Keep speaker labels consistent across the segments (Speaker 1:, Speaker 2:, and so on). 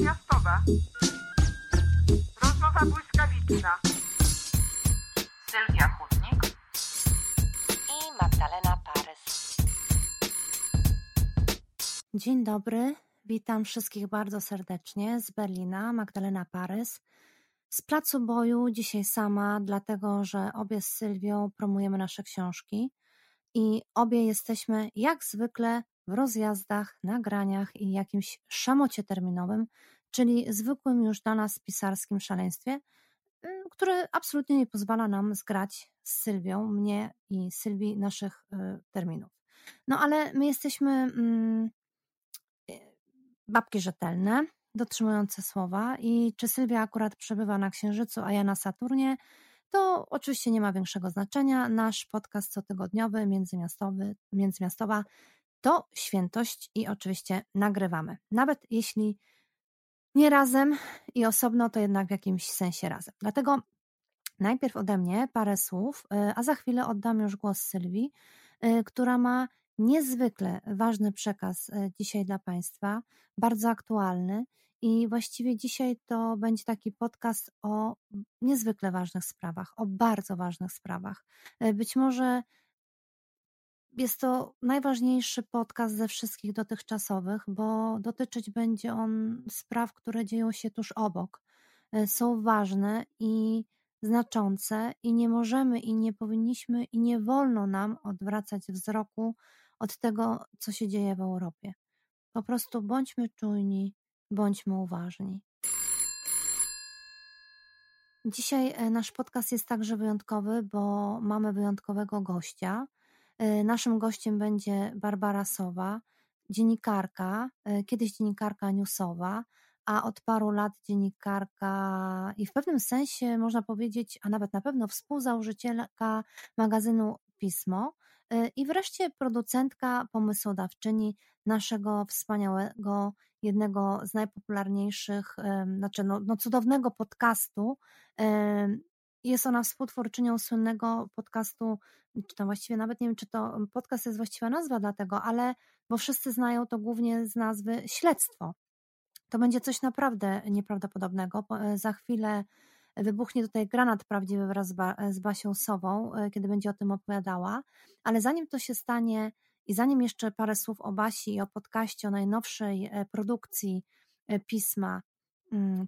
Speaker 1: Międzymiastowa. Rozmowa błyskawiczna. Sylwia Chudnik
Speaker 2: i Magdalena Parys.
Speaker 3: Dzień dobry, witam wszystkich bardzo serdecznie z Berlina, Magdalena Parys. Z placu boju dzisiaj sama, dlatego że obie z Sylwią promujemy nasze książki i obie jesteśmy jak zwykle w rozjazdach, nagraniach i jakimś szamocie terminowym, czyli zwykłym już dla nas pisarskim szaleństwie, y, które absolutnie nie pozwala nam zgrać z Sylwią, mnie i Sylwii naszych y, terminów. No ale my jesteśmy mm, y, babki rzetelne, dotrzymujące słowa i czy Sylwia akurat przebywa na Księżycu, a ja na Saturnie, to oczywiście nie ma większego znaczenia. Nasz podcast cotygodniowy, międzymiastowy, międzymiastowa to świętość i oczywiście nagrywamy. Nawet jeśli nie razem i osobno, to jednak w jakimś sensie razem. Dlatego najpierw ode mnie parę słów, y, a za chwilę oddam już głos Sylwii, y, która ma niezwykle ważny przekaz y, dzisiaj dla Państwa, bardzo aktualny. I właściwie dzisiaj to będzie taki podcast o niezwykle ważnych sprawach, o bardzo ważnych sprawach. Być może jest to najważniejszy podcast ze wszystkich dotychczasowych, bo dotyczyć będzie on spraw, które dzieją się tuż obok. E, są ważne i znaczące, i nie możemy, i nie powinniśmy, i nie wolno nam odwracać wzroku od tego, co się dzieje w Europie. Po prostu bądźmy czujni, bądźmy uważni. Dzisiaj e, nasz podcast jest także wyjątkowy, bo mamy wyjątkowego gościa. E, naszym gościem będzie Barbara Sowa, dziennikarka, e, kiedyś dziennikarka newsowa, a od paru lat dziennikarka i w pewnym sensie można powiedzieć, a nawet na pewno współzałożycielka magazynu Pismo e, i wreszcie producentka, pomysłodawczyni naszego wspaniałego, jednego z najpopularniejszych, znaczy no, no cudownego podcastu jest ona współtwórczynią słynnego podcastu, czy tam właściwie nawet nie wiem, czy to podcast jest właściwa nazwa dla tego, ale bo wszyscy znają to głównie z nazwy Śledztwo. To będzie coś naprawdę nieprawdopodobnego. E, za chwilę wybuchnie tutaj granat prawdziwy wraz z, ba z Basią Sową, e, kiedy będzie o tym opowiadała. Ale zanim to się stanie i zanim jeszcze parę słów o Basi i o podcaście, o najnowszej e, produkcji pisma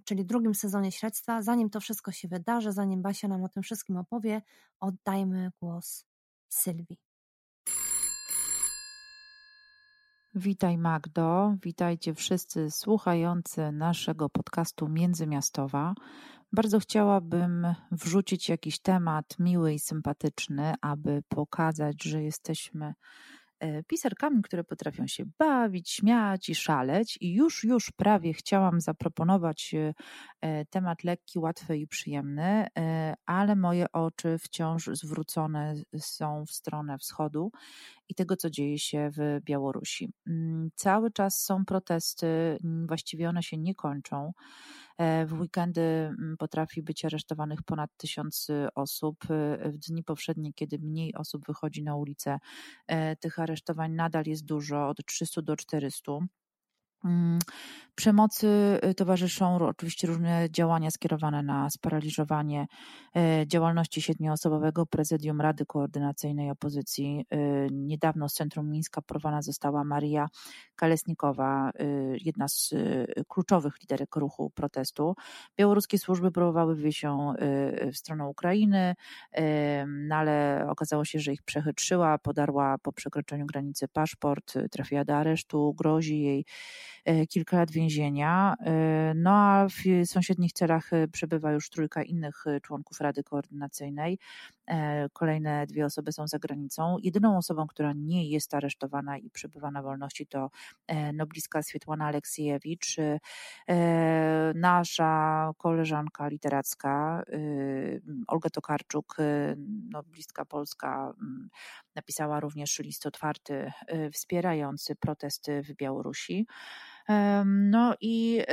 Speaker 3: czyli drugim sezonie śledztwa. Zanim to wszystko się wydarzy, zanim Basia nam o tym wszystkim opowie, oddajmy głos Sylwii.
Speaker 4: Witaj Magdo, witajcie wszyscy słuchający naszego podcastu Międzymiastowa. Bardzo chciałabym wrzucić jakiś temat miły i sympatyczny, aby pokazać, że jesteśmy pisarkami, które potrafią się bawić, śmiać i szaleć. I już, już prawie chciałam zaproponować e, e, temat lekki, łatwy i przyjemny, ale moje oczy wciąż zwrócone są w stronę wschodu i tego, co dzieje się w Białorusi. Mm, cały czas są protesty, właściwie one się nie kończą. E, w weekendy mm, potrafi być aresztowanych ponad tysiąc osób. E, w dni powszednie, kiedy mniej osób wychodzi na ulicę, e, tych aresztowań nadal jest dużo, od 300 do 400. Mm, przemocy y, towarzyszą oczywiście różne działania skierowane na sparaliżowanie e, działalności siedmioosobowego prezydium Rady Koordynacyjnej Opozycji. E, niedawno z centrum Mińska porwana została Maria Kalesnikowa, e, jedna z kluczowych liderek ruchu protestu. Białoruskie służby próbowały wyjść ją w stronę Ukrainy, no ale okazało się, że ich przechytrzyła, podarła po przekroczeniu granicy paszport, trafiła do aresztu, grozi jej kilka lat więzienia. E, no a w sąsiednich celach e, przebywa już trójka innych członków Rady Koordynacyjnej. Kolejne dwie osoby są za granicą. Jedyną osobą, która nie jest aresztowana i przebywa na wolności to nobliska Swietłana Aleksiejewicz, nasza koleżanka literacka Olga Tokarczuk, noblistka polska, napisała również list otwarty wspierający protesty w Białorusi. No i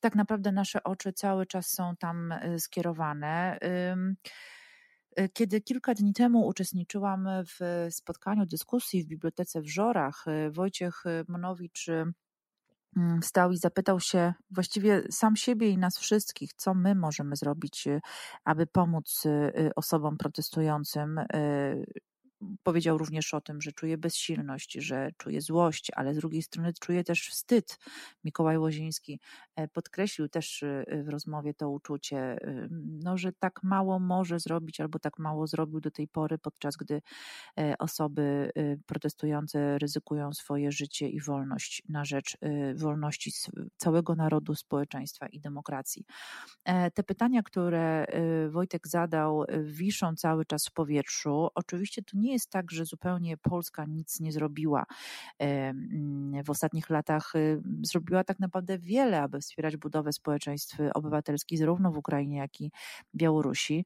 Speaker 4: tak naprawdę nasze oczy cały czas są tam e, skierowane. E, kiedy kilka dni temu uczestniczyłam w spotkaniu, dyskusji w bibliotece w Żorach, Wojciech Monowicz mm, wstał i zapytał się właściwie sam siebie i nas wszystkich, co my możemy zrobić, aby pomóc osobom protestującym Powiedział również o tym, że czuje bezsilność, że czuje złość, ale z drugiej strony czuje też wstyd. Mikołaj Łoziński e, podkreślił też e, w rozmowie to uczucie, e, no, że tak mało może zrobić albo tak mało zrobił do tej pory, podczas gdy osoby protestujące ryzykują swoje życie i wolność na rzecz wolności całego narodu, społeczeństwa i demokracji. Te pytania, które Wojtek zadał, wiszą cały czas w powietrzu. Oczywiście to nie nie jest tak, że zupełnie Polska nic nie zrobiła mm, w ostatnich latach. Y, zrobiła tak naprawdę wiele, aby wspierać budowę społeczeństw obywatelskich, zarówno w Ukrainie, jak i Białorusi.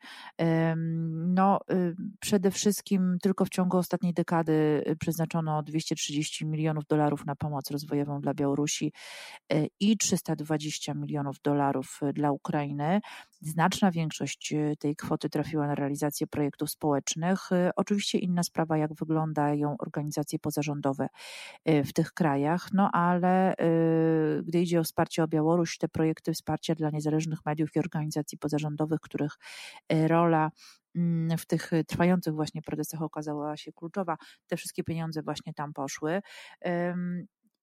Speaker 4: No, y, przede wszystkim tylko w ciągu ostatniej dekady y, przeznaczono 230 milionów dolarów na pomoc rozwojową dla Białorusi i 320 milionów dolarów dla Ukrainy. Znaczna większość tej kwoty trafiła na realizację projektów społecznych. Oczywiście inna sprawa, jak wyglądają organizacje pozarządowe y, w tych krajach, no ale y, gdy idzie o wsparcie o Białoruś, te projekty wsparcia dla niezależnych mediów i organizacji pozarządowych, których y, rola mm, w tych trwających właśnie protestach okazała się kluczowa. Te wszystkie pieniądze właśnie tam poszły.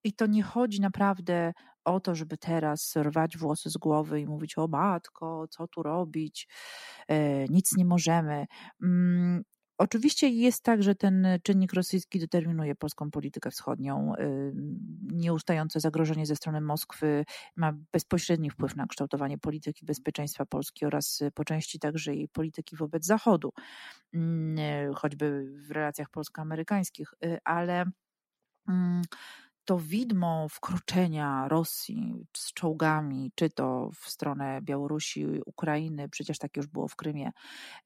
Speaker 4: I to nie chodzi naprawdę o to, żeby teraz rwać włosy z głowy i mówić: O matko, co tu robić, e, nic nie możemy. Mm, Oczywiście jest tak, że ten czynnik rosyjski determinuje polską politykę wschodnią. Nieustające zagrożenie ze strony Moskwy ma bezpośredni wpływ na kształtowanie polityki bezpieczeństwa Polski oraz po części także jej polityki wobec Zachodu, choćby w relacjach polsko-amerykańskich, y, ale to widmo wkroczenia Rosji z czołgami, czy to w stronę Białorusi, Ukrainy, przecież tak już było w Krymie,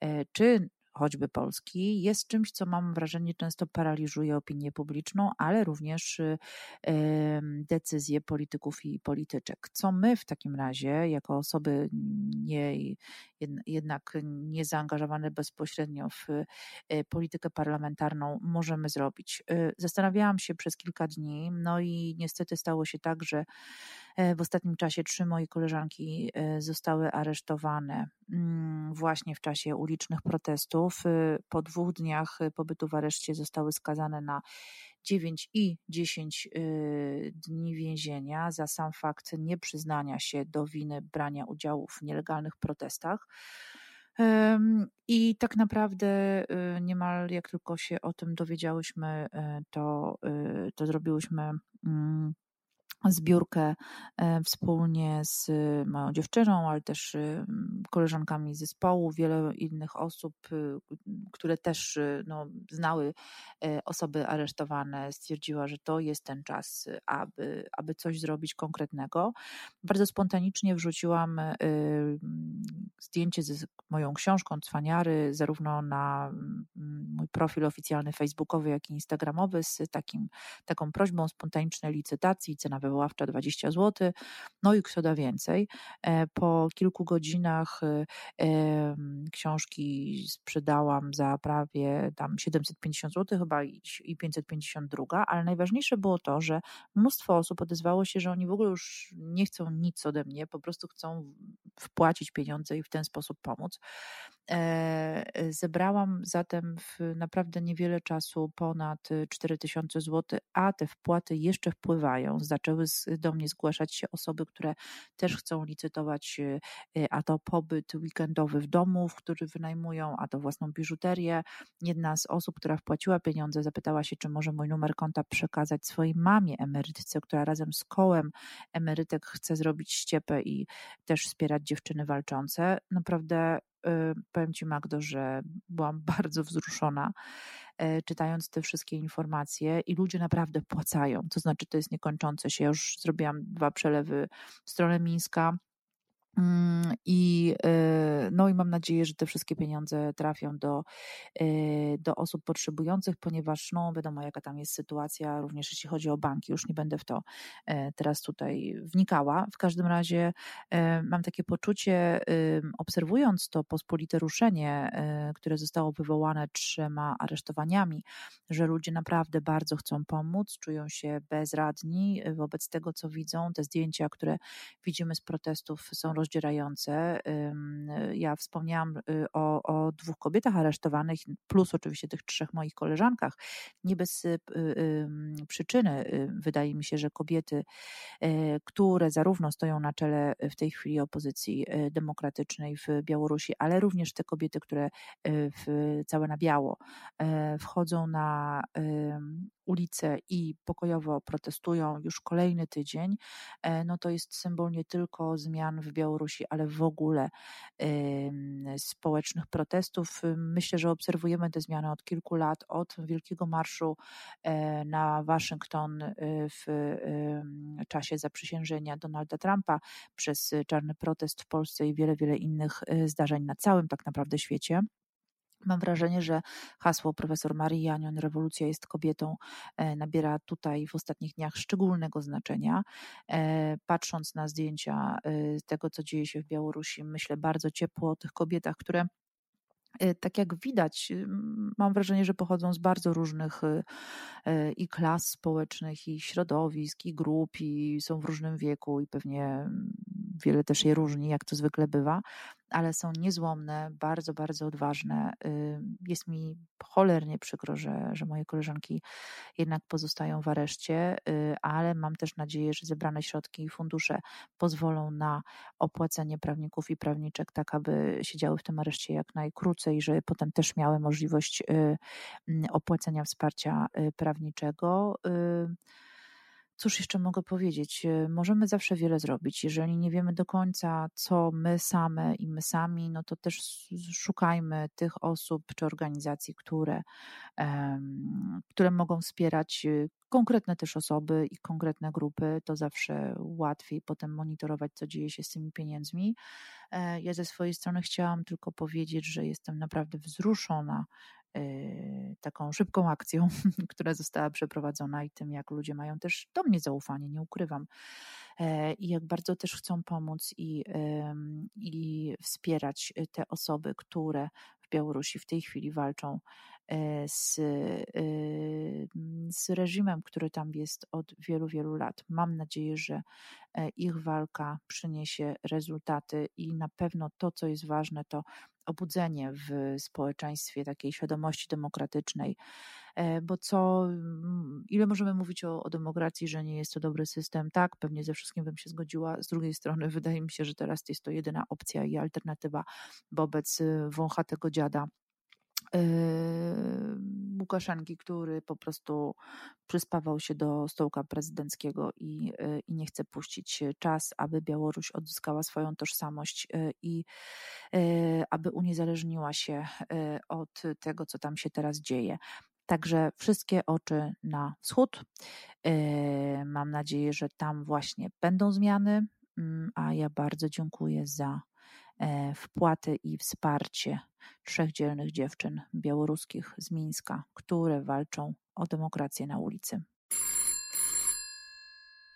Speaker 4: e, czy choćby Polski, jest czymś, co mam wrażenie często paraliżuje opinię publiczną, ale również decyzje polityków i polityczek. Co my w takim razie, jako osoby nie, jednak nie zaangażowane bezpośrednio w e, politykę parlamentarną, możemy zrobić? E, zastanawiałam się przez kilka dni, no i niestety stało się tak, że w ostatnim czasie trzy moje koleżanki zostały aresztowane mm, właśnie w czasie ulicznych protestów Y, po dwóch dniach pobytu w areszcie zostały skazane na 9 i 10 y, dni więzienia za sam fakt nieprzyznania się do winy brania udziału w nielegalnych protestach. I tak naprawdę niemal jak tylko się o tym dowiedziałyśmy, to, to zrobiłyśmy mm, zbiórkę e, wspólnie z moją dziewczyną, ale też y, koleżankami zespołu, wiele innych osób, które też no, znały e, osoby aresztowane, stwierdziła, że to jest ten czas, aby, aby coś zrobić konkretnego. Bardzo spontanicznie wrzuciłam zdjęcie z moją książką Cwaniary, zarówno na mój profil oficjalny facebookowy, jak i instagramowy, z takim, taką prośbą spontanicznej licytacji, cena wywoławcza 20 zł, no i kto da więcej. E, po kilku godzinach e, książki sprzedałam za prawie tam 750 zł chyba i 552, ale najważniejsze było to, że mnóstwo osób odezwało się, że oni w ogóle już nie chcą nic ode mnie, po prostu chcą wpłacić pieniądze i w ten sposób pomóc. E, zebrałam zatem w naprawdę niewiele czasu ponad 4000 zł, a te wpłaty jeszcze wpływają. Zaczęły do mnie zgłaszać się osoby, które też chcą licytować, e, a to pobyt weekendowy w domu, w który wynajmują, a to własną biżuterię. Jedna z osób, która wpłaciła pieniądze, zapytała się, czy może mój numer konta przekazać swojej mamie emerytce, która razem z kołem emerytek chce zrobić ściepę i też wspierać dziewczyny walczące. Naprawdę powiem Ci, Magdo, że byłam bardzo wzruszona e, czytając te wszystkie informacje i ludzie naprawdę płacają. To znaczy, to jest niekończące się. Ja już zrobiłam dwa przelewy w stronę Mińska I, e, no i mam nadzieję, że te wszystkie pieniądze trafią do, e, do osób potrzebujących, ponieważ no wiadomo, jaka tam jest sytuacja, również jeśli chodzi o banki. Już nie będę w to e, teraz tutaj wnikała. W każdym razie mam takie poczucie, obserwując to pospolite ruszenie, które zostało wywołane trzema aresztowaniami, że ludzie naprawdę bardzo chcą pomóc, czują się bezradni wobec tego, co widzą. Te zdjęcia, które widzimy z protestów są rozdzierające. Ja wspomniałam y, o, o dwóch kobietach aresztowanych, plus oczywiście tych trzech moich koleżankach. Nie bez y, przyczyny y, wydaje mi się, że kobiety, które zarówno stoją na czele w tej chwili opozycji demokratycznej w Białorusi, ale również te kobiety, które w, całe na biało wchodzą na ulice i pokojowo protestują już kolejny tydzień, e, no to jest symbol nie tylko zmian w Białorusi, ale w ogóle społecznych protestów. Myślę, że obserwujemy te zmiany od kilku lat, od Wielkiego Marszu e, na Waszyngton e, w czasie zaprzysiężenia Donalda Trumpa, przez czarny protest w Polsce i wiele, wiele innych zdarzeń na całym tak naprawdę świecie. Mam wrażenie, że hasło profesor Marii Janion, rewolucja jest kobietą, e, nabiera tutaj w ostatnich dniach szczególnego znaczenia. E, patrząc na zdjęcia e, tego, co dzieje się w Białorusi, myślę bardzo ciepło o tych kobietach, które tak jak widać, mam wrażenie, że pochodzą z bardzo różnych i klas społecznych, i środowisk, i grup, i są w różnym wieku, i pewnie wiele też je różni, jak to zwykle bywa, ale są niezłomne, bardzo, bardzo odważne. Jest mi cholernie przykro, że, że moje koleżanki jednak pozostają w areszcie, y, ale mam też nadzieję, że zebrane środki i fundusze pozwolą na opłacenie prawników i prawniczek, tak aby siedziały w tym areszcie jak najkrócej, żeby potem też miały możliwość y, opłacenia wsparcia y, prawniczego. Cóż jeszcze mogę powiedzieć? E, możemy zawsze wiele zrobić. Jeżeli nie wiemy do końca, co my same i my sami, no to też szukajmy tych osób czy organizacji, które, które mogą wspierać e, konkretne też osoby i konkretne grupy. To zawsze łatwiej potem monitorować, co dzieje się z tymi pieniędzmi. E, ja ze swojej strony chciałam tylko powiedzieć, że jestem naprawdę wzruszona taką szybką akcją, która została przeprowadzona i tym, jak ludzie mają też do mnie zaufanie, nie ukrywam. E, I jak bardzo też chcą pomóc i, i wspierać te osoby, które w Białorusi w tej chwili walczą e, z, y, z reżimem, który tam jest od wielu, wielu lat. Mam nadzieję, że e, ich walka przyniesie rezultaty i na pewno to, co jest ważne, to obudzenie w społeczeństwie takiej świadomości demokratycznej. E, bo co, mm, ile możemy mówić o, o demokracji, że nie jest to dobry system? Tak, pewnie ze wszystkim bym się zgodziła. Z drugiej strony, wydaje mi się, że teraz jest to jedyna opcja i alternatywa wobec wąchatego dziada Łukaszenki, który po prostu przyspawał się do stołka prezydenckiego i, y, i nie chce puścić czas, aby Białoruś odzyskała swoją tożsamość y, i y, aby uniezależniła się od tego, co tam się teraz dzieje. Także wszystkie oczy na wschód. Mam nadzieję, że tam właśnie będą zmiany, mm, a ja bardzo dziękuję za wpłaty i wsparcie trzech dzielnych dziewczyn białoruskich z Mińska, które walczą o demokrację na ulicy.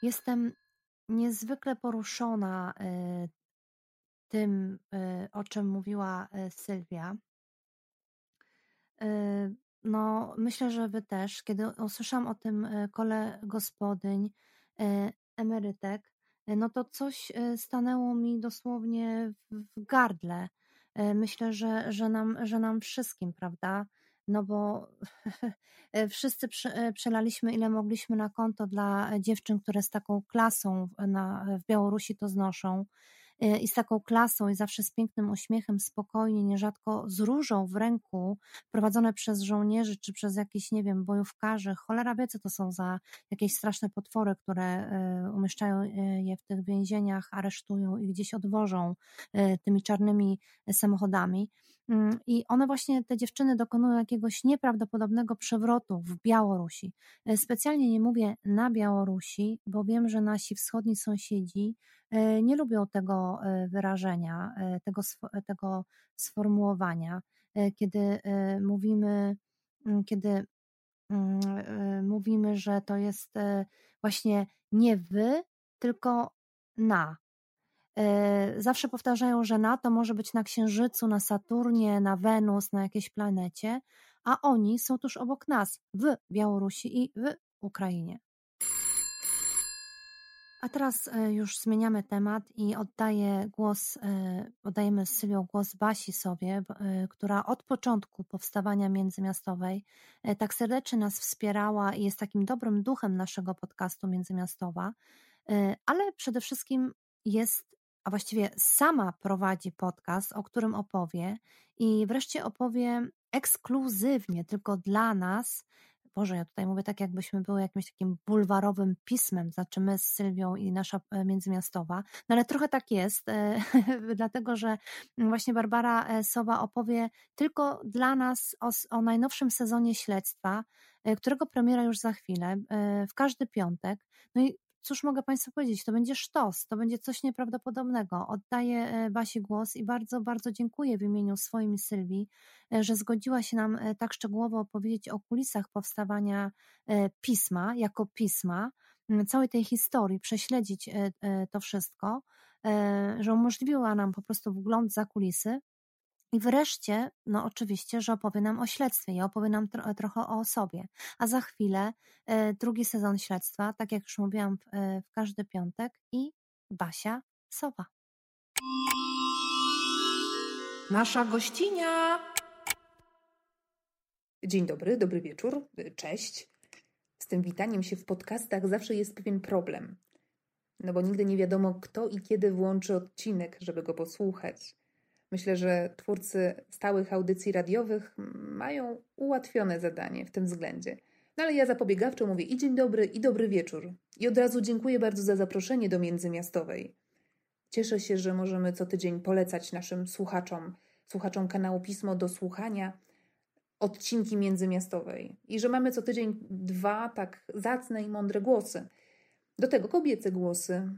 Speaker 3: Jestem niezwykle poruszona e, tym, e, o czym mówiła Sylwia. No, myślę, że wy też. Kiedy usłyszałam o tym kole gospodyń, emerytek, no to coś e, stanęło mi dosłownie w gardle. E, myślę, że, że, nam, że nam wszystkim, prawda? No bo e, wszyscy przelaliśmy ile mogliśmy na konto dla dziewczyn, które z taką klasą na, w Białorusi to znoszą. Y, i z taką klasą i zawsze z pięknym uśmiechem, spokojnie, nierzadko z różą w ręku, prowadzone przez żołnierzy czy przez jakichś, nie wiem, bojówkarzy. Cholera wie, co to są za jakieś straszne potwory, które y, umieszczają y, je w tych więzieniach, aresztują i gdzieś odwożą tymi czarnymi samochodami. Mm, I one właśnie, te dziewczyny dokonują jakiegoś nieprawdopodobnego przewrotu w Białorusi. E, specjalnie nie mówię na Białorusi, bo wiem, że nasi wschodni sąsiedzi e, nie lubią tego e, wyrażenia, tego, tego sformułowania, kiedy mówimy, mm, kiedy mm, mówimy, że to jest właśnie nie wy, tylko na. E, zawsze powtarzają, że NATO może być na Księżycu, na Saturnie, na Wenus, na jakiejś planecie, a oni są tuż obok nas, w Białorusi i w Ukrainie. A teraz e, już zmieniamy temat i oddaję głos, e, oddajemy z Sylwią głos Basi sobie, która od początku powstawania międzymiastowej tak serdecznie nas wspierała i jest takim dobrym duchem naszego podcastu Międzymiastowa, ale przede wszystkim jest a właściwie sama prowadzi podcast, o którym opowie i wreszcie opowie ekskluzywnie tylko dla nas. Boże, ja tutaj mówię tak, jakbyśmy były jakimś takim bulwarowym pismem, znaczy my z Sylwią i nasza e, międzymiastowa. No ale trochę tak jest, e, dlatego że właśnie Barbara e, Sowa opowie tylko dla nas o, o najnowszym sezonie śledztwa, którego premiera już za chwilę, w każdy piątek. No i cóż mogę Państwu powiedzieć, to będzie sztos, to będzie coś nieprawdopodobnego. Oddaję e, Basi głos i bardzo, bardzo dziękuję w imieniu swoim Sylwii, e, że zgodziła się nam e, tak szczegółowo opowiedzieć o kulisach powstawania pisma, jako pisma, całej tej historii, prześledzić to wszystko, że umożliwiła nam po prostu wgląd za kulisy. I wreszcie, no oczywiście, że opowie nam o śledztwie i opowie nam tro trochę o sobie. A za chwilę e, drugi sezon śledztwa, tak jak już mówiłam w, e, w każdy piątek i Basia Sowa.
Speaker 1: Nasza gościnia. Dzień dobry, dobry wieczór, cześć. Z tym witaniem się w podcastach zawsze jest pewien problem. No bo nigdy nie wiadomo, kto i kiedy włączy odcinek, żeby go posłuchać. Myślę, że twórcy stałych audycji radiowych mają ułatwione zadanie w tym względzie. No ale ja zapobiegawczo mówię i dzień dobry, i dobry wieczór. I od razu dziękuję bardzo za zaproszenie do Międzymiastowej. Cieszę się, że możemy co tydzień polecać naszym słuchaczom, słuchaczom kanału Pismo do słuchania odcinki Międzymiastowej i że mamy co tydzień dwa tak zacne i mądre głosy. Do tego kobiece głosy.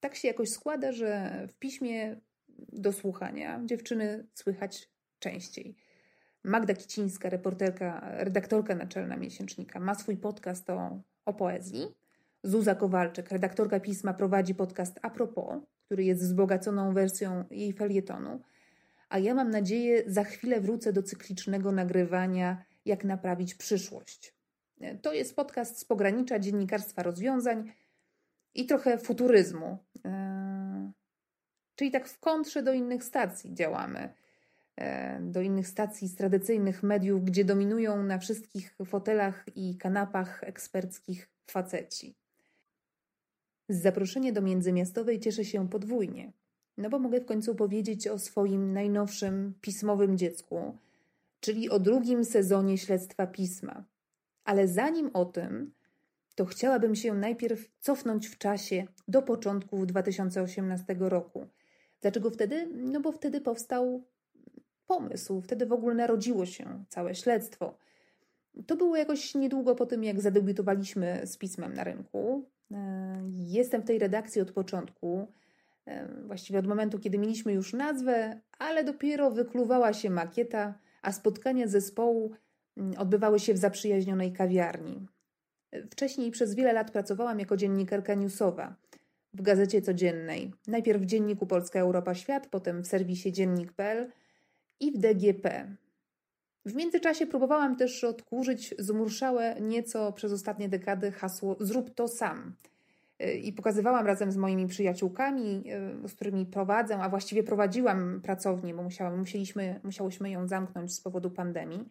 Speaker 1: Tak się jakoś składa, że w piśmie do słuchania. Dziewczyny słychać częściej. Magda Kicińska, reporterka, redaktorka naczelna miesięcznika, ma swój podcast o, o poezji. Zuza Kowalczyk, redaktorka pisma, prowadzi podcast Apropos, który jest wzbogaconą wersją jej felietonu. A ja mam nadzieję, za chwilę wrócę do cyklicznego nagrywania Jak naprawić przyszłość. To jest podcast z pogranicza dziennikarstwa rozwiązań i trochę futuryzmu. Czyli tak w kontrze do innych stacji działamy, e, do innych stacji z tradycyjnych mediów, gdzie dominują na wszystkich fotelach i kanapach eksperckich faceci. Z zaproszenia do międzymiastowej cieszę się podwójnie, no bo mogę w końcu powiedzieć o swoim najnowszym pismowym dziecku, czyli o drugim sezonie śledztwa pisma. Ale zanim o tym, to chciałabym się najpierw cofnąć w czasie do początków 2018 roku, Dlaczego wtedy? No bo wtedy powstał pomysł, wtedy w ogóle narodziło się całe śledztwo. To było jakoś niedługo po tym, jak zadebiutowaliśmy z pismem na rynku. E, jestem w tej redakcji od początku, e, właściwie od momentu, kiedy mieliśmy już nazwę, ale dopiero wykluwała się makieta, a spotkania zespołu mm, odbywały się w zaprzyjaźnionej kawiarni. Wcześniej przez wiele lat pracowałam jako dziennikarka newsowa w gazecie codziennej. Najpierw w dzienniku Polska Europa Świat, potem w serwisie dziennik.pl i w DGP. W międzyczasie próbowałam też odkurzyć zmurszałe nieco przez ostatnie dekady hasło Zrób to sam. I pokazywałam razem z moimi przyjaciółkami, z którymi prowadzę, a właściwie prowadziłam pracownię, bo musiałam, musieliśmy, musiałyśmy ją zamknąć z powodu pandemii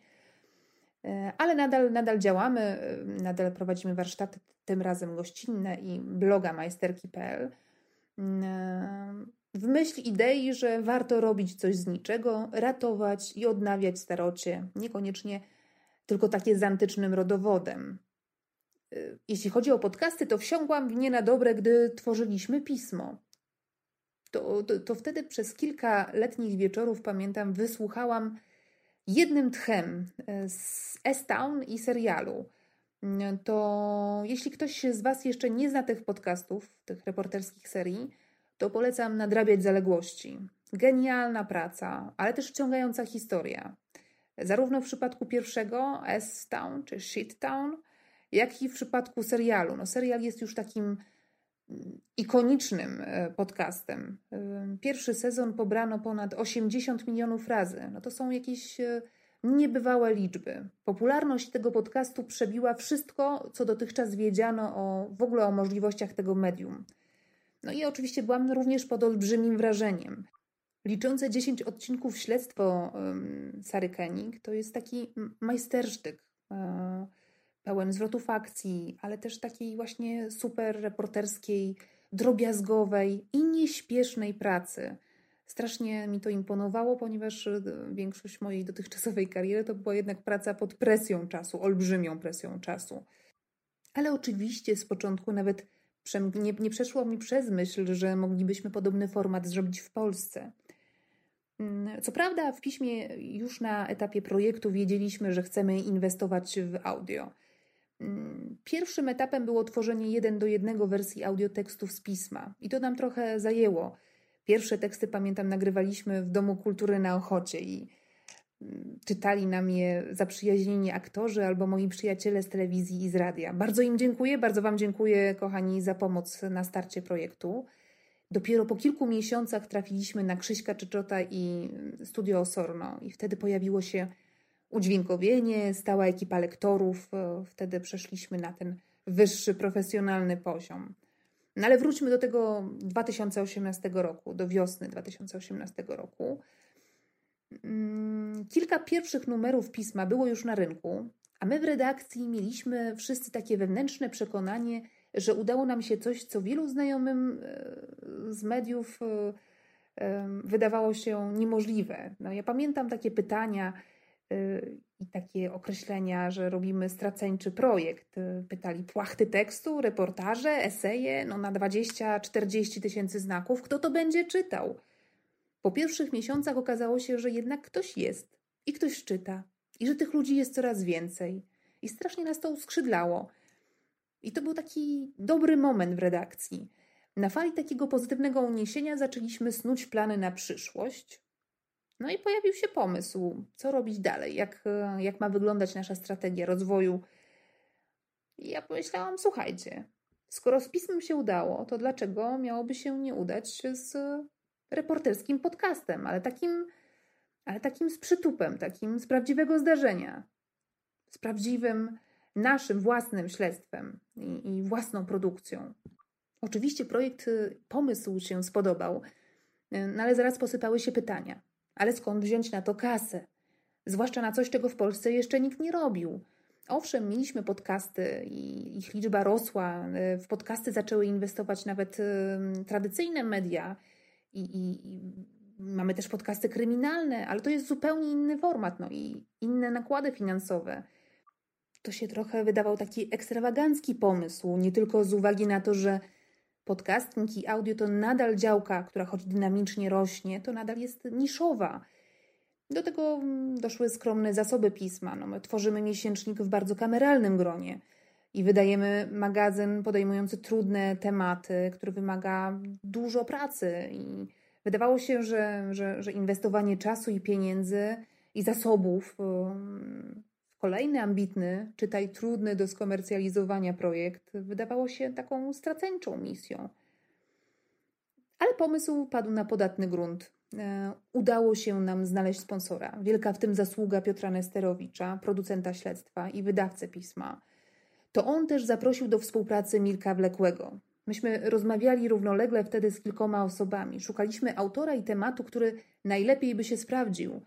Speaker 1: ale nadal, nadal działamy, e, nadal prowadzimy warsztaty, tym razem gościnne i bloga majsterki.pl. Mm, e, w myśl idei, że warto robić coś z niczego, ratować i odnawiać starocie, niekoniecznie tylko takie z antycznym rodowodem. Jeśli chodzi o podcasty, to wsiągłam w nie na dobre, gdy tworzyliśmy pismo. to, to, to wtedy przez kilka letnich wieczorów, pamiętam, wysłuchałam jednym tchem z S-Town i serialu. To jeśli ktoś z Was jeszcze nie zna tych podcastów, tych reporterskich serii, to polecam nadrabiać zaległości. Genialna praca, ale też wciągająca historia. Zarówno w przypadku pierwszego S-Town czy Shit-Town, jak i w przypadku serialu. No, serial jest już takim ikonicznym e, podcastem. E, pierwszy sezon pobrano ponad 80 milionów razy. No to są jakieś e, niebywałe liczby. Popularność tego podcastu przebiła wszystko, co dotychczas wiedziano o, w ogóle o możliwościach tego medium. No i oczywiście byłam również pod olbrzymim wrażeniem. Liczące 10 odcinków śledztwo um, Sary Koenig to jest taki majstersztyk, e, pełen zwrotów akcji, ale też takiej właśnie super reporterskiej, drobiazgowej i nieśpiesznej pracy. Strasznie mi to imponowało, ponieważ e, większość mojej dotychczasowej kariery to była jednak praca pod presją czasu, olbrzymią presją czasu. Ale oczywiście z początku nawet nie, nie przeszło mi przez myśl, że moglibyśmy podobny format zrobić w Polsce. Mm, co prawda, w piśmie już na etapie projektu wiedzieliśmy, że chcemy inwestować w audio. Mm, pierwszym etapem było tworzenie jeden do jednego wersji audiotekstów z pisma, i to nam trochę zajęło. Pierwsze teksty, pamiętam, nagrywaliśmy w Domu Kultury na Ochocie i mm, czytali nam je zaprzyjaźnieni aktorzy albo moi przyjaciele z telewizji i z radia. Bardzo im dziękuję, bardzo Wam dziękuję, kochani, za pomoc na starcie projektu. Dopiero po kilku miesiącach trafiliśmy na Krzyśka Czyczota i Studio Osorno i wtedy pojawiło się udźwiękowienie, stała ekipa lektorów. Wtedy przeszliśmy na ten wyższy, profesjonalny poziom. No ale wróćmy do tego 2018 roku, do wiosny 2018 roku. Mm, kilka pierwszych numerów pisma było już na rynku, a my w redakcji mieliśmy wszyscy takie wewnętrzne przekonanie, że udało nam się coś, co wielu znajomym e, z mediów e, wydawało się niemożliwe. No, ja pamiętam takie pytania e, i takie określenia, że robimy straceńczy projekt. Pytali płachty tekstu, reportaże, eseje, no na 20-40 tysięcy znaków. Kto to będzie czytał? Po pierwszych miesiącach okazało się, że jednak ktoś jest i ktoś czyta i że tych ludzi jest coraz więcej. I strasznie nas to uskrzydlało. I to był taki dobry moment w redakcji. Na fali takiego pozytywnego uniesienia zaczęliśmy snuć plany na przyszłość. No i pojawił się pomysł, co robić dalej, jak, jak ma wyglądać nasza strategia rozwoju. I ja pomyślałam, słuchajcie, skoro z pismem się udało, to dlaczego miałoby się nie udać z reporterskim podcastem, ale takim, ale takim z przytupem, takim z prawdziwego zdarzenia, z prawdziwym naszym własnym śledztwem i, i własną produkcją. Oczywiście projekt, y, pomysł się spodobał, y, no ale zaraz posypały się pytania. Ale skąd wziąć na to kasę? Zwłaszcza na coś, czego w Polsce jeszcze nikt nie robił. Owszem, mieliśmy podcasty i ich liczba rosła. Y, w podcasty zaczęły inwestować nawet tradycyjne media i, i, i mamy też podcasty kryminalne, ale to jest zupełnie inny format no i inne nakłady finansowe to się trochę wydawał taki ekstrawagancki pomysł, nie tylko z uwagi na to, że podcasting i audio to nadal działka, która choć dynamicznie rośnie, to nadal jest niszowa. Do tego mm, doszły skromne zasoby pisma. No, my tworzymy miesięcznik w bardzo kameralnym gronie i wydajemy magazyn podejmujący trudne tematy, który wymaga dużo pracy. I wydawało się, że, że, że inwestowanie czasu i pieniędzy i zasobów Kolejny ambitny, czytaj trudny do skomercjalizowania projekt wydawało się taką straceńczą misją. Ale pomysł padł na podatny grunt. E, udało się nam znaleźć sponsora. Wielka w tym zasługa Piotra Nesterowicza, producenta śledztwa i wydawcę pisma. To on też zaprosił do współpracy Milka Wlekłego. Myśmy rozmawiali równolegle wtedy z kilkoma osobami. Szukaliśmy autora i tematu, który najlepiej by się sprawdził –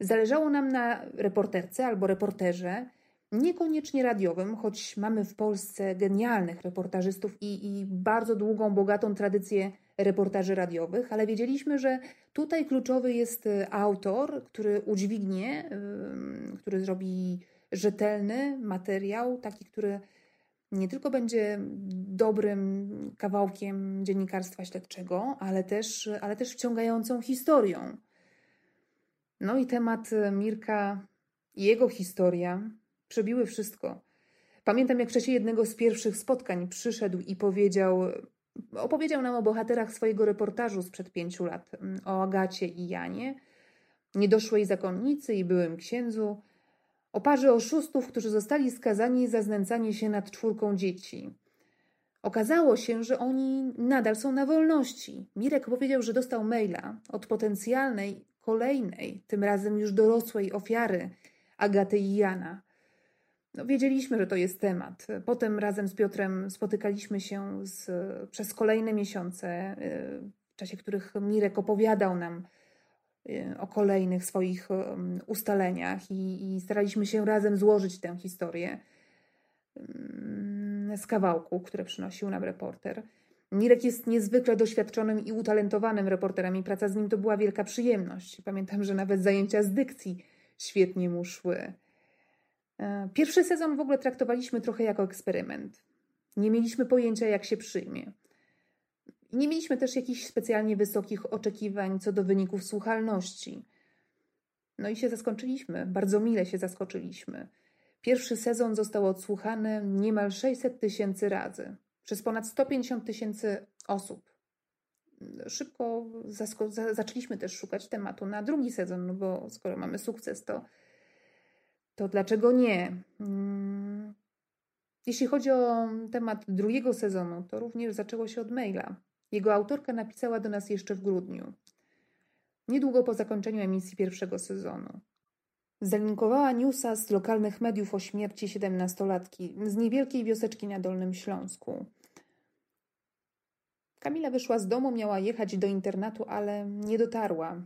Speaker 1: Zależało nam na reporterce albo reporterze, niekoniecznie radiowym, choć mamy w Polsce genialnych reportażystów i, i, bardzo długą, bogatą tradycję reportaży radiowych, ale wiedzieliśmy, że tutaj kluczowy jest e, autor, który udźwignie, który zrobi rzetelny materiał, taki, który nie tylko będzie dobrym kawałkiem dziennikarstwa śledczego, ale też, ale też wciągającą historią. No i temat Mirka i jego historia przebiły wszystko. Pamiętam, jak w czasie jednego z pierwszych spotkań przyszedł i powiedział, opowiedział nam o bohaterach swojego reportażu sprzed pięciu lat, o Agacie i Janie, niedoszłej zakonnicy i byłym księdzu, o parze oszustów, którzy zostali skazani za znęcanie się nad czwórką dzieci. Okazało się, że oni nadal są na wolności. Mirek powiedział, że dostał maila od potencjalnej, kolejnej, tym razem już dorosłej ofiary Agaty i Jana. No, wiedzieliśmy, że to jest temat. Potem razem z Piotrem spotykaliśmy się z, przez kolejne miesiące, y, w czasie których Mirek opowiadał nam y, o kolejnych swoich ustaleniach i, i staraliśmy się razem złożyć tę historię z kawałku, które przynosił nam reporter. Mirek jest niezwykle doświadczonym i utalentowanym reporterem i praca z nim to była wielka przyjemność. Pamiętam, że nawet zajęcia z dykcji świetnie mu szły. E, pierwszy sezon w ogóle traktowaliśmy trochę jako eksperyment. Nie mieliśmy pojęcia, jak się przyjmie. Nie mieliśmy też jakichś specjalnie wysokich oczekiwań co do wyników słuchalności. No i się zaskoczyliśmy, bardzo mile się zaskoczyliśmy. Pierwszy sezon został odsłuchany niemal 600 tysięcy razy przez ponad 150 tysięcy osób. Szybko zaczęliśmy też szukać tematu na drugi sezon, no bo skoro mamy sukces, to to dlaczego nie? Mm. Jeśli chodzi o temat drugiego sezonu, to również zaczęło się od maila. Jego autorka napisała do nas jeszcze w grudniu, niedługo po zakończeniu emisji pierwszego sezonu. Zalinkowała newsa z lokalnych mediów o śmierci siedemnastolatki z niewielkiej wioseczki na Dolnym Śląsku. Kamila wyszła z domu, miała jechać do internatu, ale nie dotarła.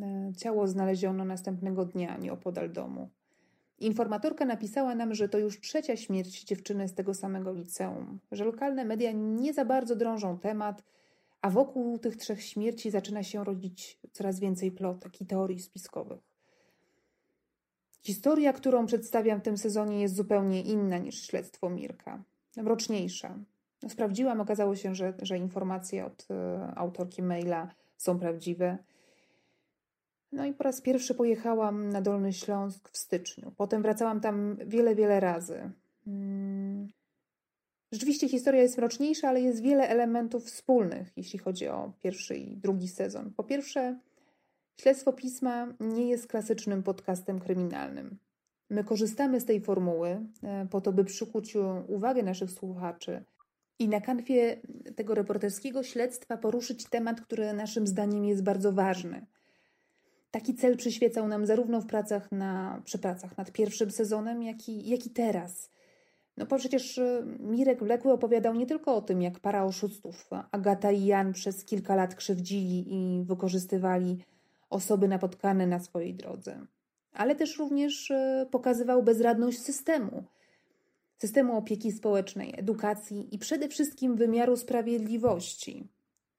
Speaker 1: E, ciało znaleziono następnego dnia nieopodal domu. Informatorka napisała nam, że to już trzecia śmierć dziewczyny z tego samego liceum, że lokalne media nie za bardzo drążą temat, a wokół tych trzech śmierci zaczyna się rodzić coraz więcej plotek i teorii spiskowych. Historia, którą przedstawiam w tym sezonie, jest zupełnie inna niż śledztwo Mirka, mroczniejsza. No, sprawdziłam, okazało się, że, że informacje od y, autorki maila są prawdziwe. No i po raz pierwszy pojechałam na Dolny Śląsk w styczniu. Potem wracałam tam wiele, wiele razy. Hmm. Rzeczywiście historia jest mroczniejsza, ale jest wiele elementów wspólnych, jeśli chodzi o pierwszy i drugi sezon. Po pierwsze, Śledztwo Pisma nie jest klasycznym podcastem kryminalnym. My korzystamy z tej formuły e, po to, by przykuć uwagę naszych słuchaczy i na kanwie tego reporterskiego śledztwa poruszyć temat, który naszym zdaniem jest bardzo ważny – Taki cel przyświecał nam zarówno w pracach na, przy pracach nad pierwszym sezonem, jak i, jak i teraz. No bo przecież y, Mirek Wlekły opowiadał nie tylko o tym, jak para oszustów, Agata i Jan przez kilka lat krzywdzili i wykorzystywali osoby napotkane na swojej drodze, ale też również y, pokazywał bezradność systemu, systemu opieki społecznej, edukacji i przede wszystkim wymiaru sprawiedliwości.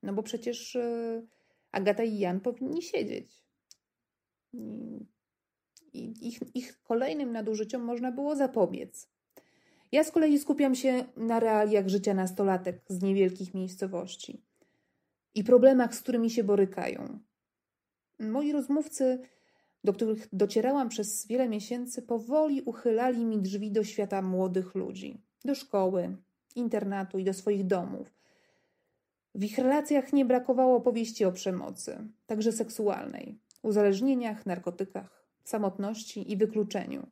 Speaker 1: No bo przecież y, Agata i Jan powinni siedzieć. I ich, ich kolejnym nadużyciom można było zapobiec. Ja z kolei skupiam się na realiach życia nastolatek z niewielkich miejscowości i problemach, z którymi się borykają. Moi rozmówcy, do których docierałam przez wiele miesięcy, powoli uchylali mi drzwi do świata młodych ludzi, do szkoły, internatu i do swoich domów. W ich relacjach nie brakowało opowieści o przemocy, także seksualnej uzależnieniach, narkotykach, samotności i wykluczeniu.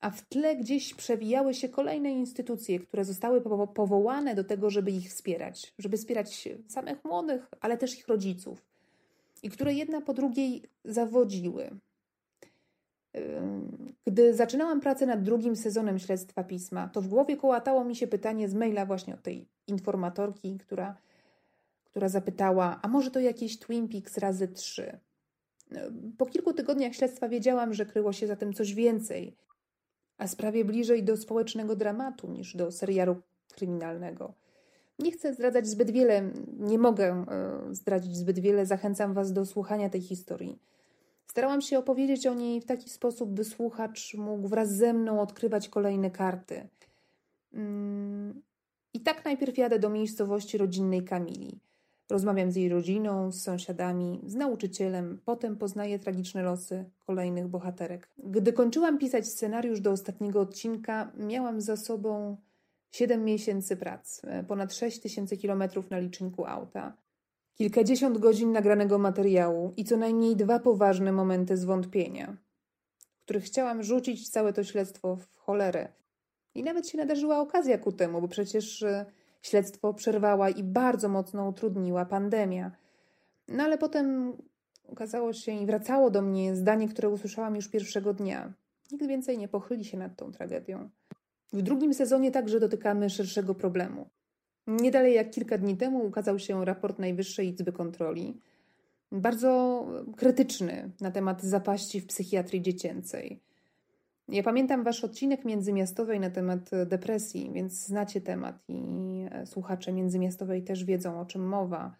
Speaker 1: A w tle gdzieś przewijały się kolejne instytucje, które zostały powołane do tego, żeby ich wspierać, żeby wspierać samych młodych, ale też ich rodziców, i które jedna po drugiej zawodziły. Gdy zaczynałam pracę nad drugim sezonem śledztwa pisma, to w głowie kołatało mi się pytanie z maila właśnie od tej informatorki, która która zapytała, a może to jakieś Twin Peaks razy trzy? Po kilku tygodniach śledztwa wiedziałam, że kryło się za tym coś więcej, a sprawie bliżej do społecznego dramatu niż do serialu kryminalnego. Nie chcę zdradzać zbyt wiele, nie mogę e, zdradzić zbyt wiele, zachęcam Was do słuchania tej historii. Starałam się opowiedzieć o niej w taki sposób, by słuchacz mógł wraz ze mną odkrywać kolejne karty. Mm, I tak najpierw jadę do miejscowości rodzinnej Kamili. Rozmawiam z jej rodziną, z sąsiadami, z nauczycielem, potem poznaję tragiczne losy kolejnych bohaterek. Gdy kończyłam pisać scenariusz do ostatniego odcinka, miałam za sobą 7 miesięcy pracy, ponad 6 tysięcy kilometrów na liczniku auta, kilkadziesiąt godzin nagranego materiału i co najmniej dwa poważne momenty zwątpienia, w których chciałam rzucić całe to śledztwo w cholerę. I nawet się nadarzyła okazja ku temu, bo przecież e, śledztwo przerwała i bardzo mocno utrudniła pandemia. No ale potem ukazało się i wracało do mnie zdanie, które usłyszałam już pierwszego dnia. Nikt więcej nie pochyli się nad tą tragedią. W drugim sezonie także dotykamy szerszego problemu. Nie dalej jak kilka dni temu ukazał się raport Najwyższej Izby Kontroli, bardzo krytyczny na temat zapaści w psychiatrii dziecięcej. Ja pamiętam wasz odcinek międzymiastowej na temat depresji, więc znacie temat i e, słuchacze międzymiastowej też wiedzą, o czym mowa.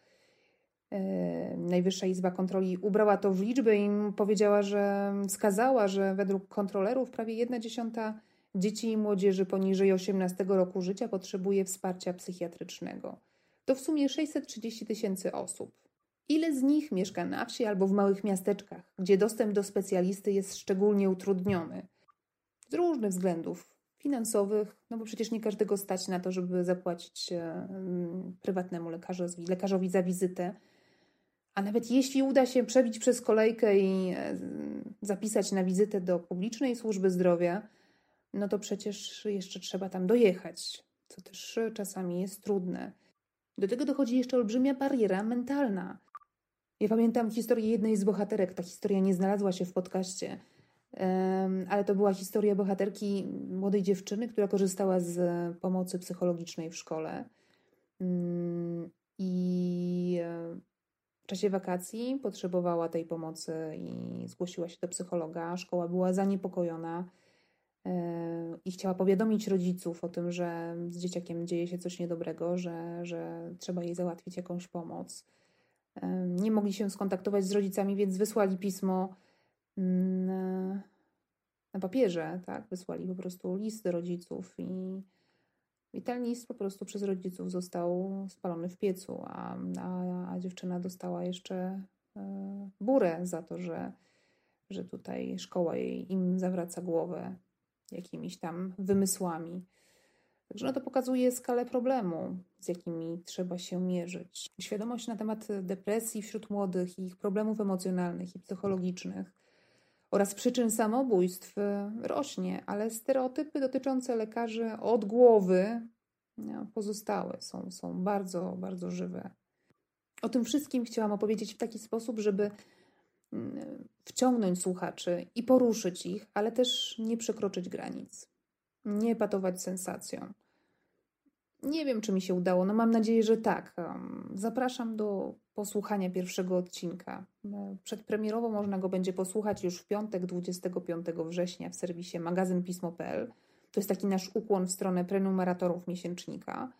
Speaker 1: E, Najwyższa Izba Kontroli ubrała to w liczbę i powiedziała, że wskazała, że według kontrolerów prawie jedna dziesiąta dzieci i młodzieży poniżej 18 roku życia potrzebuje wsparcia psychiatrycznego. To w sumie 630 tysięcy osób. Ile z nich mieszka na wsi albo w małych miasteczkach, gdzie dostęp do specjalisty jest szczególnie utrudniony? Z różnych względów finansowych, no bo przecież nie każdego stać na to, żeby zapłacić e, prywatnemu lekarzowi, lekarzowi za wizytę. A nawet jeśli uda się przebić przez kolejkę i e, zapisać na wizytę do publicznej służby zdrowia, no to przecież jeszcze trzeba tam dojechać, co też czasami jest trudne. Do tego dochodzi jeszcze olbrzymia bariera mentalna. Ja pamiętam historię jednej z bohaterek. Ta historia nie znalazła się w podcaście, ale to była historia bohaterki młodej dziewczyny, która korzystała z pomocy psychologicznej w szkole. Mm, I e, w czasie wakacji potrzebowała tej pomocy i zgłosiła się do psychologa. Szkoła była zaniepokojona i chciała powiadomić rodziców o tym, że z dzieciakiem dzieje się coś niedobrego, że, że trzeba jej załatwić jakąś pomoc. Nie mogli się skontaktować z rodzicami, więc wysłali pismo mm, na papierze, tak? Wysłali po prostu list do rodziców i, i ten list po prostu przez rodziców został spalony w piecu, a, a, a dziewczyna dostała jeszcze burę za to, że, że tutaj szkoła jej im zawraca głowę jakimiś tam wymysłami. Także no to pokazuje skalę problemu, z jakimi trzeba się mierzyć. Świadomość na temat depresji wśród młodych i ich problemów emocjonalnych i psychologicznych oraz przyczyn samobójstw rośnie, ale stereotypy dotyczące lekarzy od głowy no, pozostałe, są, są bardzo, bardzo żywe. O tym wszystkim chciałam opowiedzieć w taki sposób, żeby wciągnąć słuchaczy i poruszyć ich, ale też nie przekroczyć granic, nie patować sensacją. Nie wiem, czy mi się udało. No mam nadzieję, że tak. Zapraszam do posłuchania pierwszego odcinka. No, przedpremierowo można go będzie posłuchać już w piątek, 25 września w serwisie magazynpismo.pl. To jest taki nasz ukłon w stronę prenumeratorów miesięcznika,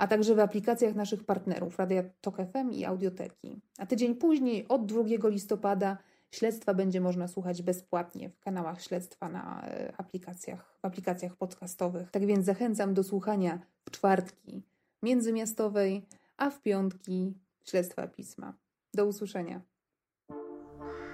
Speaker 1: a także w aplikacjach naszych partnerów Radia Tok FM i Audioteki. A tydzień później, od 2 listopada, Śledztwa będzie można słuchać bezpłatnie w kanałach śledztwa na e, aplikacjach, w aplikacjach podcastowych. Tak więc zachęcam do słuchania w czwartki międzymiastowej, a w piątki śledztwa pisma. Do usłyszenia.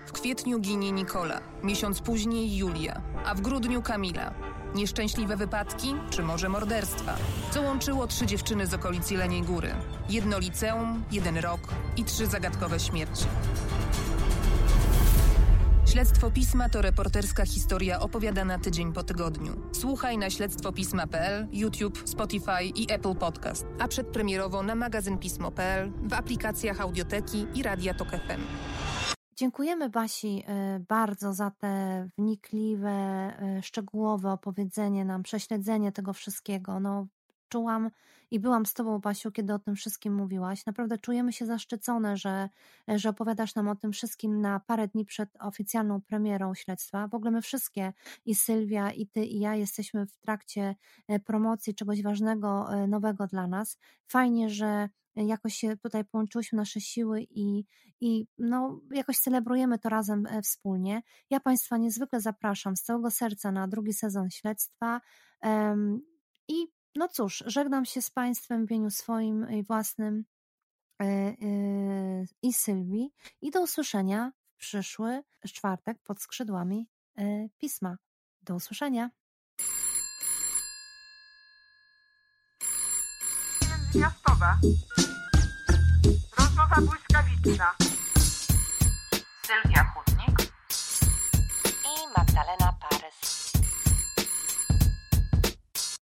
Speaker 5: W kwietniu ginie Nikola, miesiąc później Julia, a w grudniu Kamila. Nieszczęśliwe wypadki, czy może morderstwa? Co łączyło trzy dziewczyny z okolic Jeleniej Góry? Jedno liceum, jeden rok i trzy zagadkowe śmierci. Śledztwo Pisma to reporterska historia opowiadana tydzień po tygodniu. Słuchaj na śledztwopisma.pl, YouTube, Spotify i Apple Podcast, a przedpremierowo na magazynpismo.pl, w aplikacjach Audioteki i Radia Tok FM.
Speaker 3: Dziękujemy Basi y, bardzo za te wnikliwe, y, szczegółowe opowiedzenie nam, prześledzenie tego wszystkiego. No, czułam i byłam z Tobą, Basiu, kiedy o tym wszystkim mówiłaś. Naprawdę czujemy się zaszczycone, że, że opowiadasz nam o tym wszystkim na parę dni przed oficjalną premierą śledztwa. W ogóle my wszystkie, i Sylwia, i Ty, i ja jesteśmy w trakcie e, promocji czegoś ważnego, e, nowego dla nas. Fajnie, że jakoś się tutaj połączyłyśmy nasze siły i, i no, jakoś celebrujemy to razem e, wspólnie. Ja Państwa niezwykle zapraszam z całego serca na drugi sezon śledztwa um, i no cóż, żegnam się z Państwem w imieniu swoim i własnym e, e, i Sylwii i do usłyszenia w przyszły czwartek pod skrzydłami e, pisma. Do usłyszenia.
Speaker 6: Miastowa. Rozmowa błyskawiczna. Sylwia Chudnik i Magdalena.